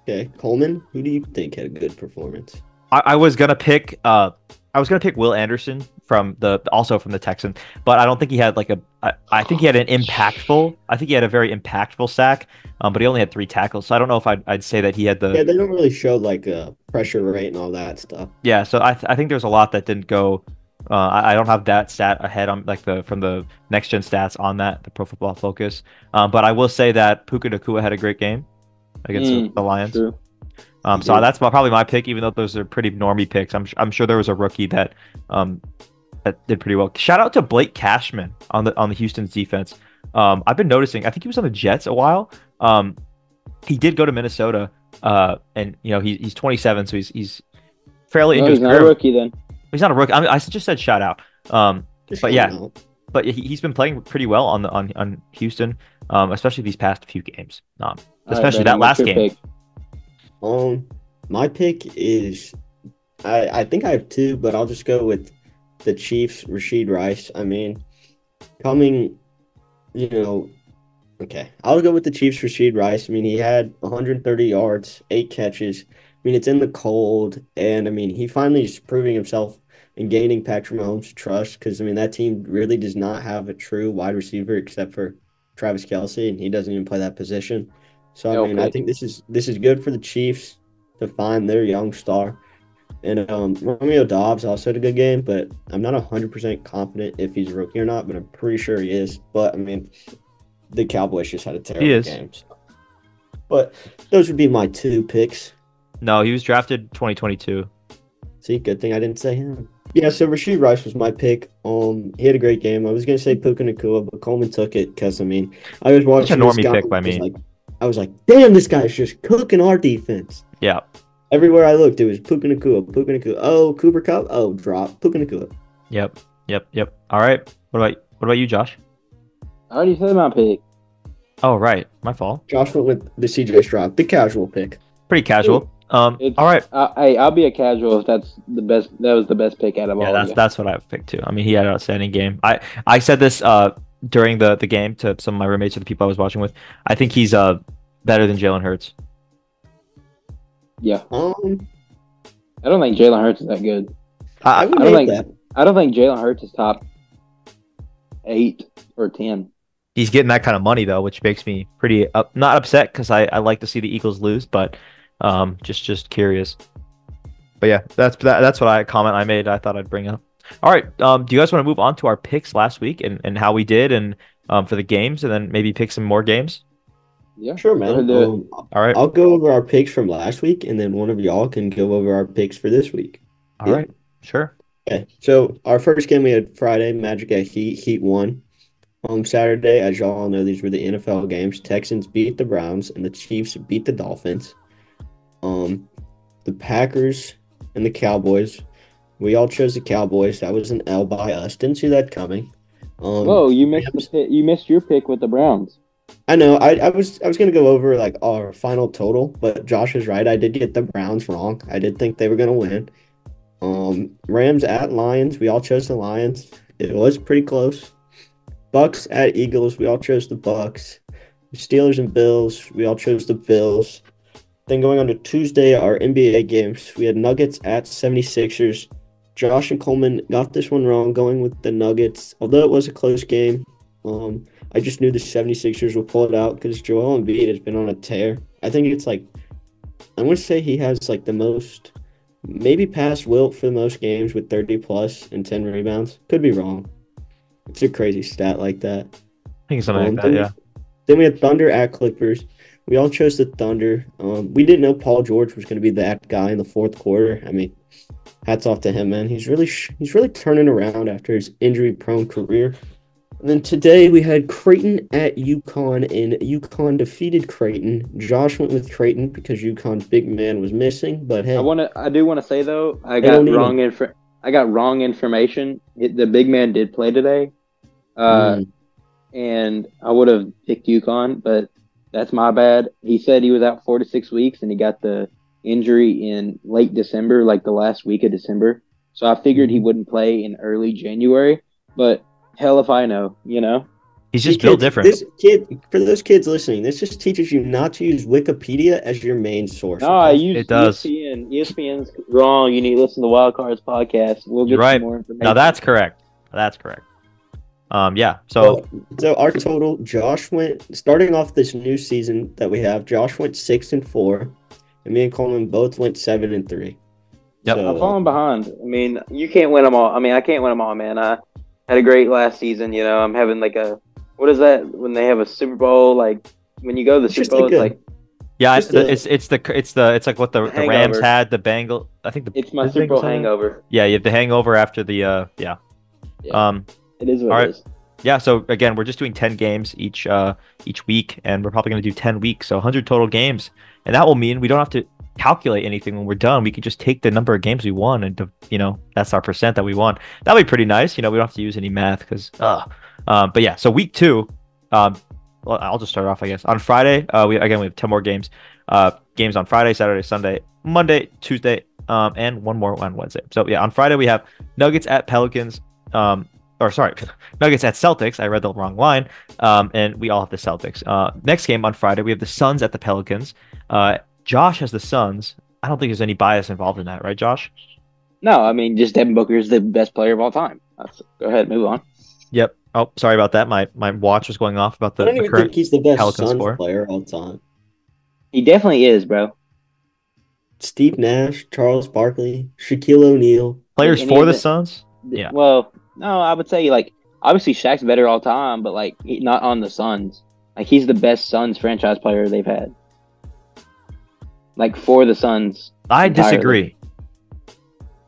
Okay, Coleman, who do you think had a good performance? I, I was gonna pick uh I was gonna pick Will Anderson from the also from the Texans, but I don't think he had like a I, I think he had an impactful I think he had a very impactful sack, um, but he only had three tackles, so I don't know if I'd, I'd say that he had the Yeah, they don't really show like a pressure rate and all that stuff. yeah. So I th- I think there's a lot that didn't go. Uh, I, I don't have that stat ahead on like the from the next gen stats on that the Pro Football Focus, um, but I will say that Puka Nacua had a great game against the- Mm, the Lions. True. Um, so did. that's my, probably my pick, even though those are pretty normie picks. I'm I'm sure there was a rookie that um that did pretty well. Shout out to Blake Cashman on the on the Houston's defense. Um, I've been noticing. I think he was on the Jets a while. Um, he did go to Minnesota, uh, and you know he, he's 27, so he's he's fairly No, into he's his not a rookie then. He's not a rookie. I, mean, I just said shout out. Um, But yeah. but he, he's been playing pretty well on the on, on Houston, um, especially these past few games. Um, especially Brandon, that last game. pick? Um, my pick is, I I think I have two, but I'll just go with the Chiefs. Rashee Rice. I mean, coming, you know, okay, I'll go with the Chiefs. Rashee Rice. I mean, he had 130 yards, eight catches. I mean, it's in the cold, and I mean, he finally is proving himself and gaining Patrick Mahomes' trust because I mean that team really does not have a true wide receiver except for Travis Kelce, and he doesn't even play that position. So I mean, I think this is this is good for the Chiefs to find their young star. And um, Romeo Doubs also had a good game, but I'm not 100% confident if he's a rookie or not, but I'm pretty sure he is. But I mean, the Cowboys just had a terrible game. so. But those would be my two picks. No, he was drafted 2022. See, good thing I didn't say him. Yeah, so Rashee Rice was my pick. Um, he had a great game. I was gonna say Puka Nacua, but Coleman took it because I mean, I was watching. normie this guy pick by me. Like, I was like, damn, this guy's just cooking our defense. Yeah, Everywhere I looked, it was Puka Nacua, Puka Nacua. Oh, Cooper Kupp. Oh, drop Puka Nacua. yep, yep, yep. All right. What about what about you, Josh? I already said my pick. Oh, right, my fault. Josh went with the CJ Stroud, the casual pick. Pretty casual. Um, It's- all right. I, hey, I'll be a casual if that's the best. That was the best pick out of Yeah, all that's of you. that's what I picked too. I mean, he had an outstanding game. I I said this uh during the the game to some of my roommates or the people I was watching with. I think he's uh better than Jalen Hurts. Yeah, Um, I don't think Jalen Hurts is that good. I I, I don't think- that. I don't think Jalen Hurts is top eight or ten. he's getting that kind of money though, which makes me pretty up, not upset because I, I like to see the Eagles lose, but um just just curious. But yeah, that's that, that's what I comment I made. I thought I'd bring up. All right, um, do you guys want to move on to our picks last week and, and how we did and um for the games and then maybe pick some more games? Yeah, Sure, man. do. Um, All right, I'll go over our picks from last week, and then one of y'all can go over our picks for this week. all right, sure. Okay, so our first game we had Friday, Magic at Heat, Heat won. On Saturday, as y'all all know, these were the NFL games. Texans beat the Browns, and the Chiefs beat the Dolphins. Um, the Packers and the Cowboys. We all chose the Cowboys. That was an L by us. Didn't see that coming. Um, Whoa, you missed the. You missed your pick with the Browns. I know. I, I was I was gonna go over like our final total, but Josh is right. I did get the Browns wrong. I did think they were gonna win. Um, Rams at Lions. We all chose the Lions. It was pretty close. Bucs at Eagles. We all chose the Bucs. Steelers and Bills. We all chose the Bills. Then going on to Tuesday, our NBA games. We had Nuggets at 76ers. Josh and Coleman got this one wrong, going with the Nuggets. Although it was a close game, um, I just knew the 76ers would pull it out because Joel Embiid has been on a tear. I think it's like, I'm going to say he has like the most, maybe past Wilt for the most games with 30 plus and 10 rebounds. Could be wrong. It's a crazy stat like that. I think something Um, like that. Yeah. Then we had Thunder at Clippers. We all chose the Thunder. Um, we didn't know Paul George was going to be that guy in the fourth quarter. I mean, hats off to him, man. He's really sh- he's really turning around after his injury-prone career. And then today we had Creighton at UConn, and UConn defeated Creighton. Josh went with Creighton because UConn's big man was missing, but hey, I want to. I do want to say though, I got wrong info. I got wrong information. It, the big man did play today, uh, mm, and I would have picked UConn, but that's my bad. He said he was out four to six weeks, and he got the injury in late December, like the last week of December. So I figured he mm-hmm. wouldn't play in early January. But hell if I know, you know. He's just built different. This kid, for those kids listening, this just teaches you not to use Wikipedia as your main source. No, I use It does. ESPN. ESPN's wrong. You need to listen to Wild Cards podcast. We'll get right. some more information. Now that's correct. That's correct. Um, yeah. So So our total, Josh went starting off this new season that we have. Josh went six and four, and me and Coleman both went seven and three. Yep. So, I'm falling behind. I mean, you can't win them all. I mean, I can't win them all, man. I had a great last season. You know, I'm having like a what is that when they have a Super Bowl? Like when you go to the Super Bowl, like it's like yeah, it's the, the- it's it's the it's the it's like what the, The the Rams had, the Bengal. I think the it's my Super Bowl Bengals had it? hangover. Yeah, you have the hangover after the uh yeah. Yeah. Um, It is what All it right. is. yeah. So again, we're just doing ten games each uh each week, and we're probably gonna do ten weeks, so 100 total games, and that will mean we don't have to calculate anything when we're done. We can just take the number of games we won, and you know that's our percent that we won. That'll be pretty nice. You know, we don't have to use any math because uh, um, but yeah. So week two, um, well, I'll just start off, I guess. On Friday, uh, we again we have ten more games. Uh, games on Friday, Saturday, Sunday, Monday, Tuesday, um, and one more on Wednesday. So yeah, on Friday we have Nuggets at Pelicans. Um, or sorry, Nuggets at Celtics. I read the wrong line. Um, and we all have the Celtics. Uh, next game on Friday we have the Suns at the Pelicans. Uh, Josh has the Suns. I don't think there's any bias involved in that, right, Josh? No, I mean just Devin Booker is the best player of all time. That's, go ahead, move on. Yep. Oh, sorry about that. My my watch was going off about the. I the, don't the even current. think he's the best Pelicans Suns score. player of all time. He definitely is, bro. Steve Nash, Charles Barkley, Shaquille O'Neal. Players for of the it- Suns. Yeah. Well, no, I would say like obviously Shaq's better all time, but like he, not on the Suns. Like he's the best Suns franchise player they've had. Like for the Suns. I Entirely. disagree.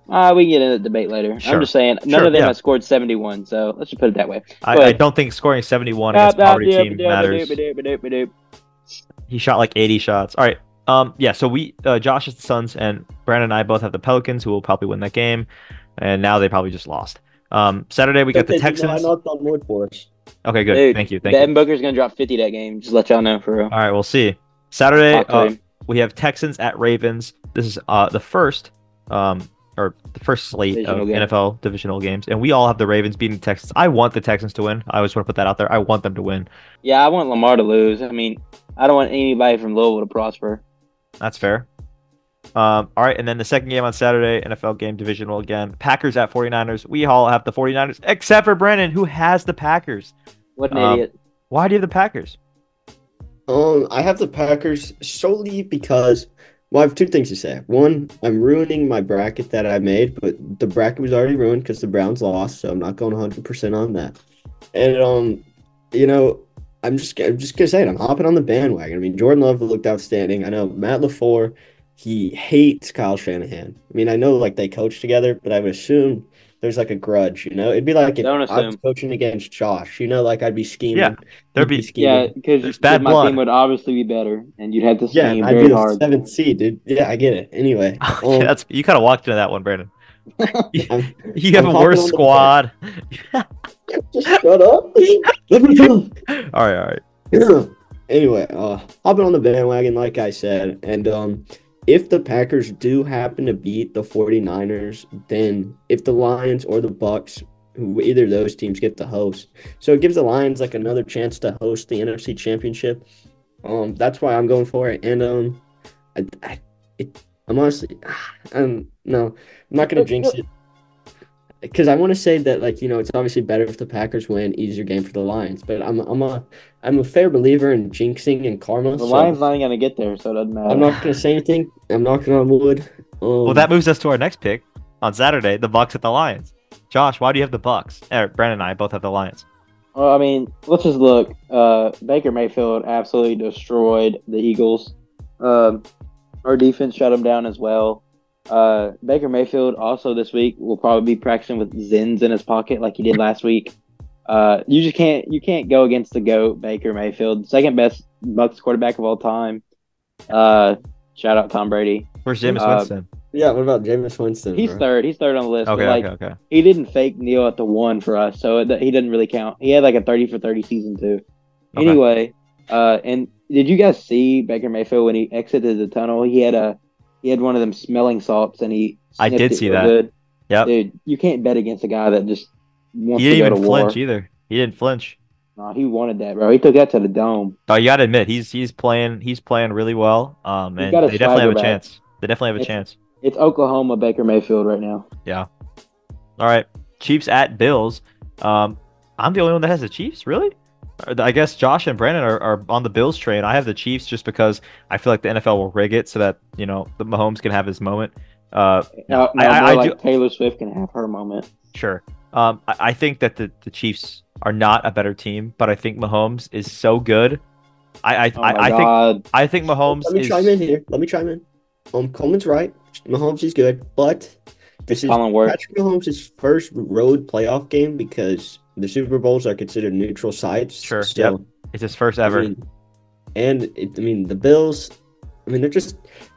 Uh, we can get into the debate later. Sure. I'm just saying none Sure, of them yeah. have scored 71, so let's just put it that way. I, I don't think scoring 71 against a poverty team matters. He shot like 80 shots. All right. Um. Yeah. So we, uh, Josh is the Suns, and Brandon and I both have the Pelicans, who will probably win that game. And now they probably just lost. Um. Saturday we got the Okay, you know, I Texans. knocked on wood for us. Okay. Good. Dude, Thank you. Thank you. Devin Booker's gonna drop 50 that game. Just let y'all know for real. All right. We'll see. Saturday uh, we have Texans at Ravens. This is uh the first um or the first slate Divisional of game. NFL divisional games, and we all have the Ravens beating the Texans. I want the Texans to win. I always want to put that out there. I want them to win. Yeah, I want Lamar to lose. I mean, I don't want anybody from Louisville to prosper. That's fair. Um, all right, and then the second game on Saturday, NFL game divisional again. Packers at 49ers. We all have the 49ers, except for Brandon, who has the Packers. What an Um, idiot. Why do you have the Packers? Um, I have the Packers solely because well, I have two things to say. One, I'm ruining my bracket that I made, but the bracket was already ruined because the Browns lost, so I'm not going 100% on that. And um, you know, I'm just I'm just gonna say it. I'm hopping on the bandwagon. I mean, Jordan Love looked outstanding. I know Matt Lafleur, he hates Kyle Shanahan. I mean, I know like they coach together, but I would assume there's like a grudge. You know, it'd be like if Don't I was assume. coaching against Josh. You know, like I'd be scheming. Yeah, There'd he'd be scheming. Yeah, because There's bad my blood. team would obviously be better, and you'd have to Yeah, scheme I'd very be the hard. seventh seed, dude. Yeah, I get it. Anyway, Yeah, um, that's you kind of walked into that one, Brandon. you, I'm- you have I'm a hopping worse on the squad. just shut up. Let me go. all right, all right. anyway, uh, hopping on the bandwagon, like I said, and um, if the Packers do happen to beat the 49ers, then if the Lions or the Bucs, either of those teams get to host, so it gives the Lions like another chance to host the NFC Championship. Um, that's why I'm going for it, and um, I, I it, I'm honestly, um, no, I'm not gonna jinx it. Because I want to say that, like you know, it's obviously better if the Packers win, easier game for the Lions. But I'm I'm a I'm a fair believer in jinxing and karma. The so Lions not gonna get there, so it doesn't matter. I'm not gonna say anything. I'm knocking on wood. Um, Well, that moves us to our next pick on Saturday: the Bucs at the Lions. Josh, why do you have the Bucs? Er, Brandon and I both have the Lions. Well, I mean, let's just look. Uh, Baker Mayfield absolutely destroyed the Eagles. Um, our defense shut them down as well. Uh, Baker Mayfield also this week will probably be practicing with Zyns in his pocket like he did last week. Uh, you just can't you can't go against the goat Baker Mayfield, second best Bucs quarterback of all time. Uh, shout out Tom Brady. Where's Jameis Uh, Winston? yeah. What about Jameis Winston? He's bro? third. He's third on the list. Okay, like, okay, okay. he didn't fake Neil at the one for us, so it, he didn't really count. He had like a thirty for thirty season too. Okay. Anyway, uh, and did you guys see Baker Mayfield when he exited the tunnel? He had a he had one of them smelling salts, and he I did it see that. Yeah, dude, you can't bet against a guy that just wants He didn't even to war. flinch either. He didn't flinch. No, he wanted that, bro. He took that to the dome. Oh, you gotta admit he's he's playing he's playing really well. Um, and they definitely have a chance. They definitely have a It's- chance. It's Oklahoma Baker Mayfield right now. Yeah. All right, Chiefs at Bills. Um, I'm the only one that has the Chiefs. Really? I guess Josh and Brandon are, are on the Bills train. I have the Chiefs just because I feel like the NFL will rig it so that you know the Mahomes can have his moment. Uh, Now, I- now I- I like do- Taylor Swift can have her moment. Sure. Um, I, I think that the, the Chiefs are not a better team, but I think Mahomes is so good. I I, Oh I, I think I think Mahomes Let me is chime in here. Let me chime in. Um, Coleman's right. Mahomes is good, but This is Colin Patrick Mahomes' first road playoff game because the Super Bowls are considered neutral sites. Sure, So, yep. It's his first ever. I mean, and it, I mean the Bills. I mean they're just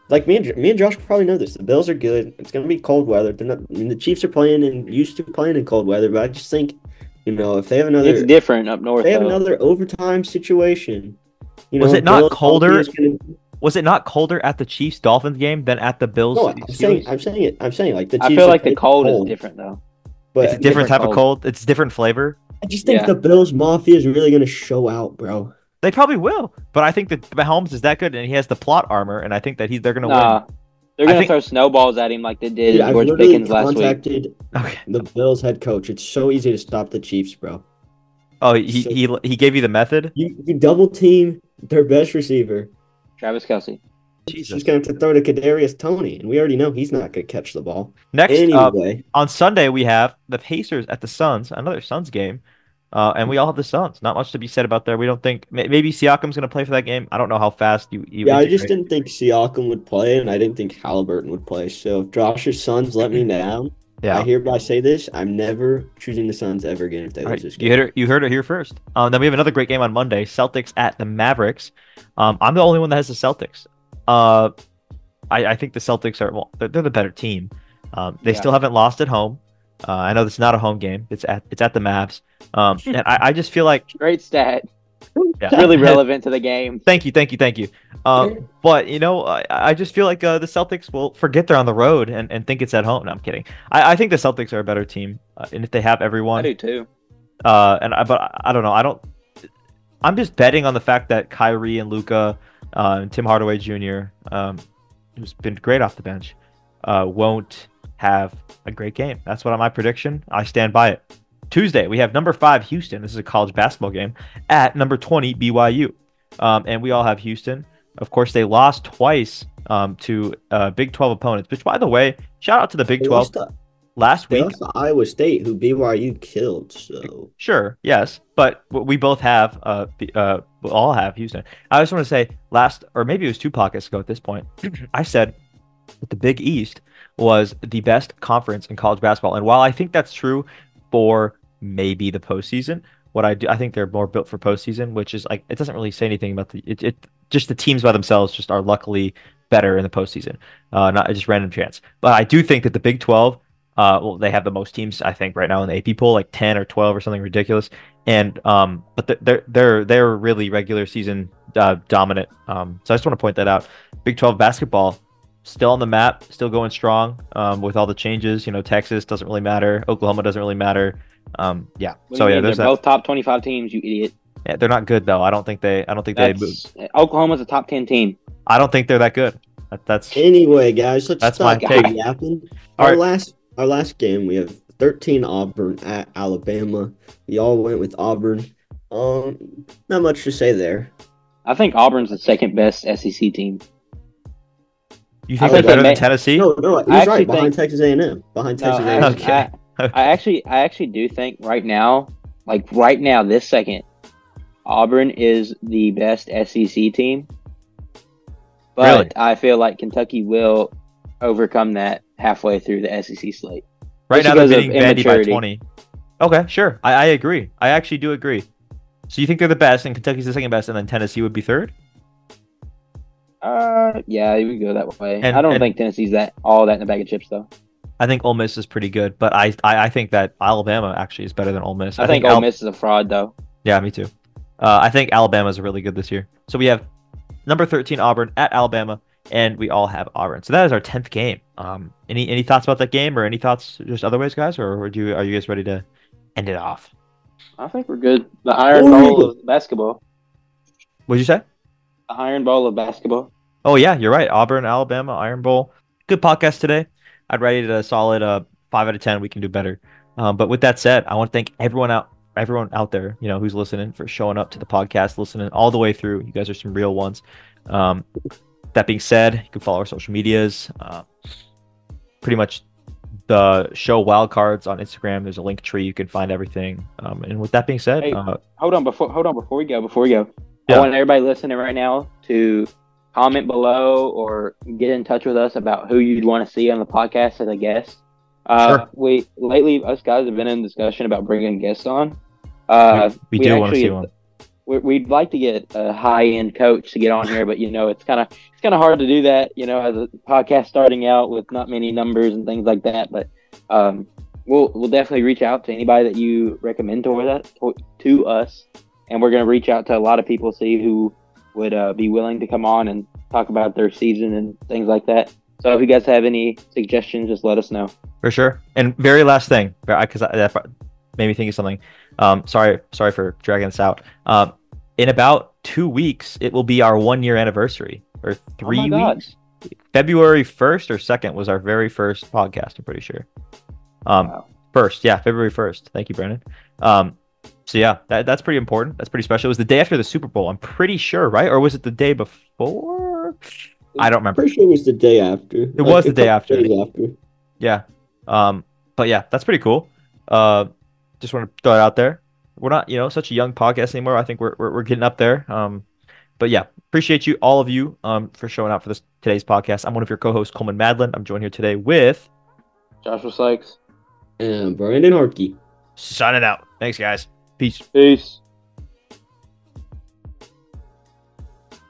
like me and me and Josh probably know this. The Bills are good. It's gonna be cold weather. They're not. I mean the Chiefs are playing and used to playing in cold weather, but I just think, you know, if they have another, It's different up north. if they have though. another overtime situation. You know, Was it not Bills colder? gonna- Was it not colder at the Chiefs Dolphins game than at the Bills? no, I'm saying, I'm saying it. I'm saying like the I feel like the playing cold is different though. But it's a different different type of cold. cold. It's different flavor. I just think Yeah. the Bills Mafia is really gonna show out, bro. They probably will, but I think that Mahomes is that good, and he has the plot armor, and I think that he's they're gonna Nah, they're gonna think- throw snowballs at him like they did Dude, I've George Pickens last week. contacted. Okay. the Bills head coach. It's so easy to stop the Chiefs, bro. Oh, he So- he he gave you the method. You, you double team their best receiver. Travis Kelce. Jesus. He's gonna have to throw to Kadarius Toney, and we already know he's not gonna catch the ball. Next up Anyway, on Sunday we have the Pacers at the Suns, another Suns game, uh, and we all have the Suns. Not much to be said about there. We don't think maybe Siakam's gonna play for that game. I don't know how fast you. you yeah, I just didn't think Siakam would play, and I didn't think Halliburton would play. So if Josh's Suns let me down, Yeah. I hereby say this: I'm never choosing the Suns ever again if they All lose right, this you game. heard it. You heard it here first. Um, then we have another great game on Monday. Celtics at the Mavericks. Um, I'm the only one that has the Celtics. Uh, I, I think the Celtics are well. They're, they're the better team. Um, they Yeah. still haven't lost at home. Uh, I know it's not a home game. It's at it's at the Mavs. Um, and I, I just feel like Great stat. yeah. Really relevant to the game. Thank you, thank you, thank you. Um, but you know, I, I just feel like uh, the Celtics will forget they're on the road and, and think it's at home. No, I'm kidding. I, I think the Celtics are a better team, uh, and if they have everyone, I do too. uh, and I, but I- I don't know. I don't. I'm just betting on the fact that Kyrie and Luka uh, and Tim Hardaway Jr., um, who's been great off the bench, uh, won't have a great game. That's what my prediction. I stand by it. Tuesday we have number five Houston. This is a college basketball game at number 20 BYU, um, and we all have Houston. Of course, they lost twice um, to uh, Big 12 opponents. Which, by the way, shout out to the Big They 12 lost to- last week. Iowa State, who BYU killed. So Sure, yes, but we both have, uh, uh, we all have Houston. I just want to say, last or maybe it was two pockets ago at this point, I said that the Big East was the best conference in college basketball, and while I think that's true for maybe the postseason, what I do, I think they're more built for postseason, which is like it doesn't really say anything about the it, it just the teams by themselves just are luckily better in the postseason, uh, not just random chance. But I do think that the Big Twelve uh, well, they have the most teams I think right now in the AP poll, like ten or twelve or something ridiculous. And um, but they're they're they're, really regular season uh, dominant. Um, so I just want to point that out. Big Twelve basketball still on the map, still going strong. Um, with all the changes, you know, Texas doesn't really matter, Oklahoma doesn't really matter. Um, yeah. What so yeah, there's they're that. both top twenty-five teams. You idiot. Yeah, they're not good though. I don't think they. I don't think they. Move. Oklahoma's a top ten team. I don't think they're that good. That, that's anyway, guys, let's That's stop my take. yapping. Our right. last our last game, we have 13 Auburn at Alabama. We all went with Auburn. Um, not much to say there. I think Auburn's the second best SEC team. You think I they're think they better than Tennessee? No, no, he's actually right. Behind think- Texas A&M. Behind Texas I, A&M. Okay. I, I actually, I actually do think right now, like right now, this second, Auburn is the best SEC team. But Really? I feel like Kentucky will overcome that halfway through the SEC slate. Right now they're because of beating Vandy by 20. Okay, sure. I, I agree. I actually do agree. So you think they're the best and Kentucky's the second best and then Tennessee would be third? Uh, yeah, you can go that way. And- I don't and- think Tennessee's that all that in a bag of chips though. I think Ole Miss is pretty good, but I I, I think that Alabama actually is better than Ole Miss. I, think, Ole Al- Miss is a fraud though. Yeah, me too. Uh, I think Alabama is really good this year. So we have number 13 Auburn at Alabama, and we all have Auburn. So that is our 10th game. Um, any any thoughts about that game, or any thoughts just otherwise, guys, or would you are you guys ready to end it off? I think we're good. The Iron Oh, Bowl of basketball. What'd you say? The Iron Bowl of basketball. Oh yeah, you're right. Auburn, Alabama, Iron Bowl. Good podcast today. I'd rate it a solid uh five out of ten. We can do better. Um, but with that said, I want to thank everyone out everyone out there, you know, who's listening for showing up to the podcast, listening all the way through. You guys are some real ones. Um, that being said, you can follow our social medias. Uh, pretty much the show wildcards on Instagram. There's a link tree. You can find everything. Um, and with that being said, Hey. uh, hold on before hold on before we go before we go Yeah. i want everybody listening right now to comment below or get in touch with us about who you'd want to see on the podcast as a guest Uh, Sure. We lately us guys have been in discussion about bringing guests on. Uh, we, we do want to see one. we- We'd like to get a high end coach to get on here, but you know it's kind of it's kind of hard to do that. You know, as a podcast starting out with not many numbers and things like that. But um, we'll we'll definitely reach out to anybody that you recommend to that to us, and we're gonna reach out to a lot of people see who would uh, be willing to come on and talk about their season and things like that. So if you guys have any suggestions, just let us know. For sure. And very last thing, because that made me think of something. Um, sorry, sorry for dragging this out. Um, in about two weeks, it will be our one year anniversary, or three God. weeks. February first or second was our very first podcast. I'm pretty sure. Um, Wow. first, yeah, February first. Thank you, Brandon. Um, so yeah, that, that's pretty important. That's pretty special. It was the day after the Super Bowl. I'm pretty sure, right? Or was it the day before? I don't remember. Pretty sure it was the day after. It was the day after. Days after. Yeah. Um, but yeah, that's pretty cool. Uh, just want to throw it out there. We're not, you know, such a young podcast anymore. I think we're we're, we're getting up there. Um, but yeah, appreciate you, all of you, um, for showing up for this today's podcast. I'm one of your co-hosts, Coleman Madlin. I'm joined here today with Joshua Sykes. And Brandon Harkey. signing out. Thanks, guys. Peace. Peace.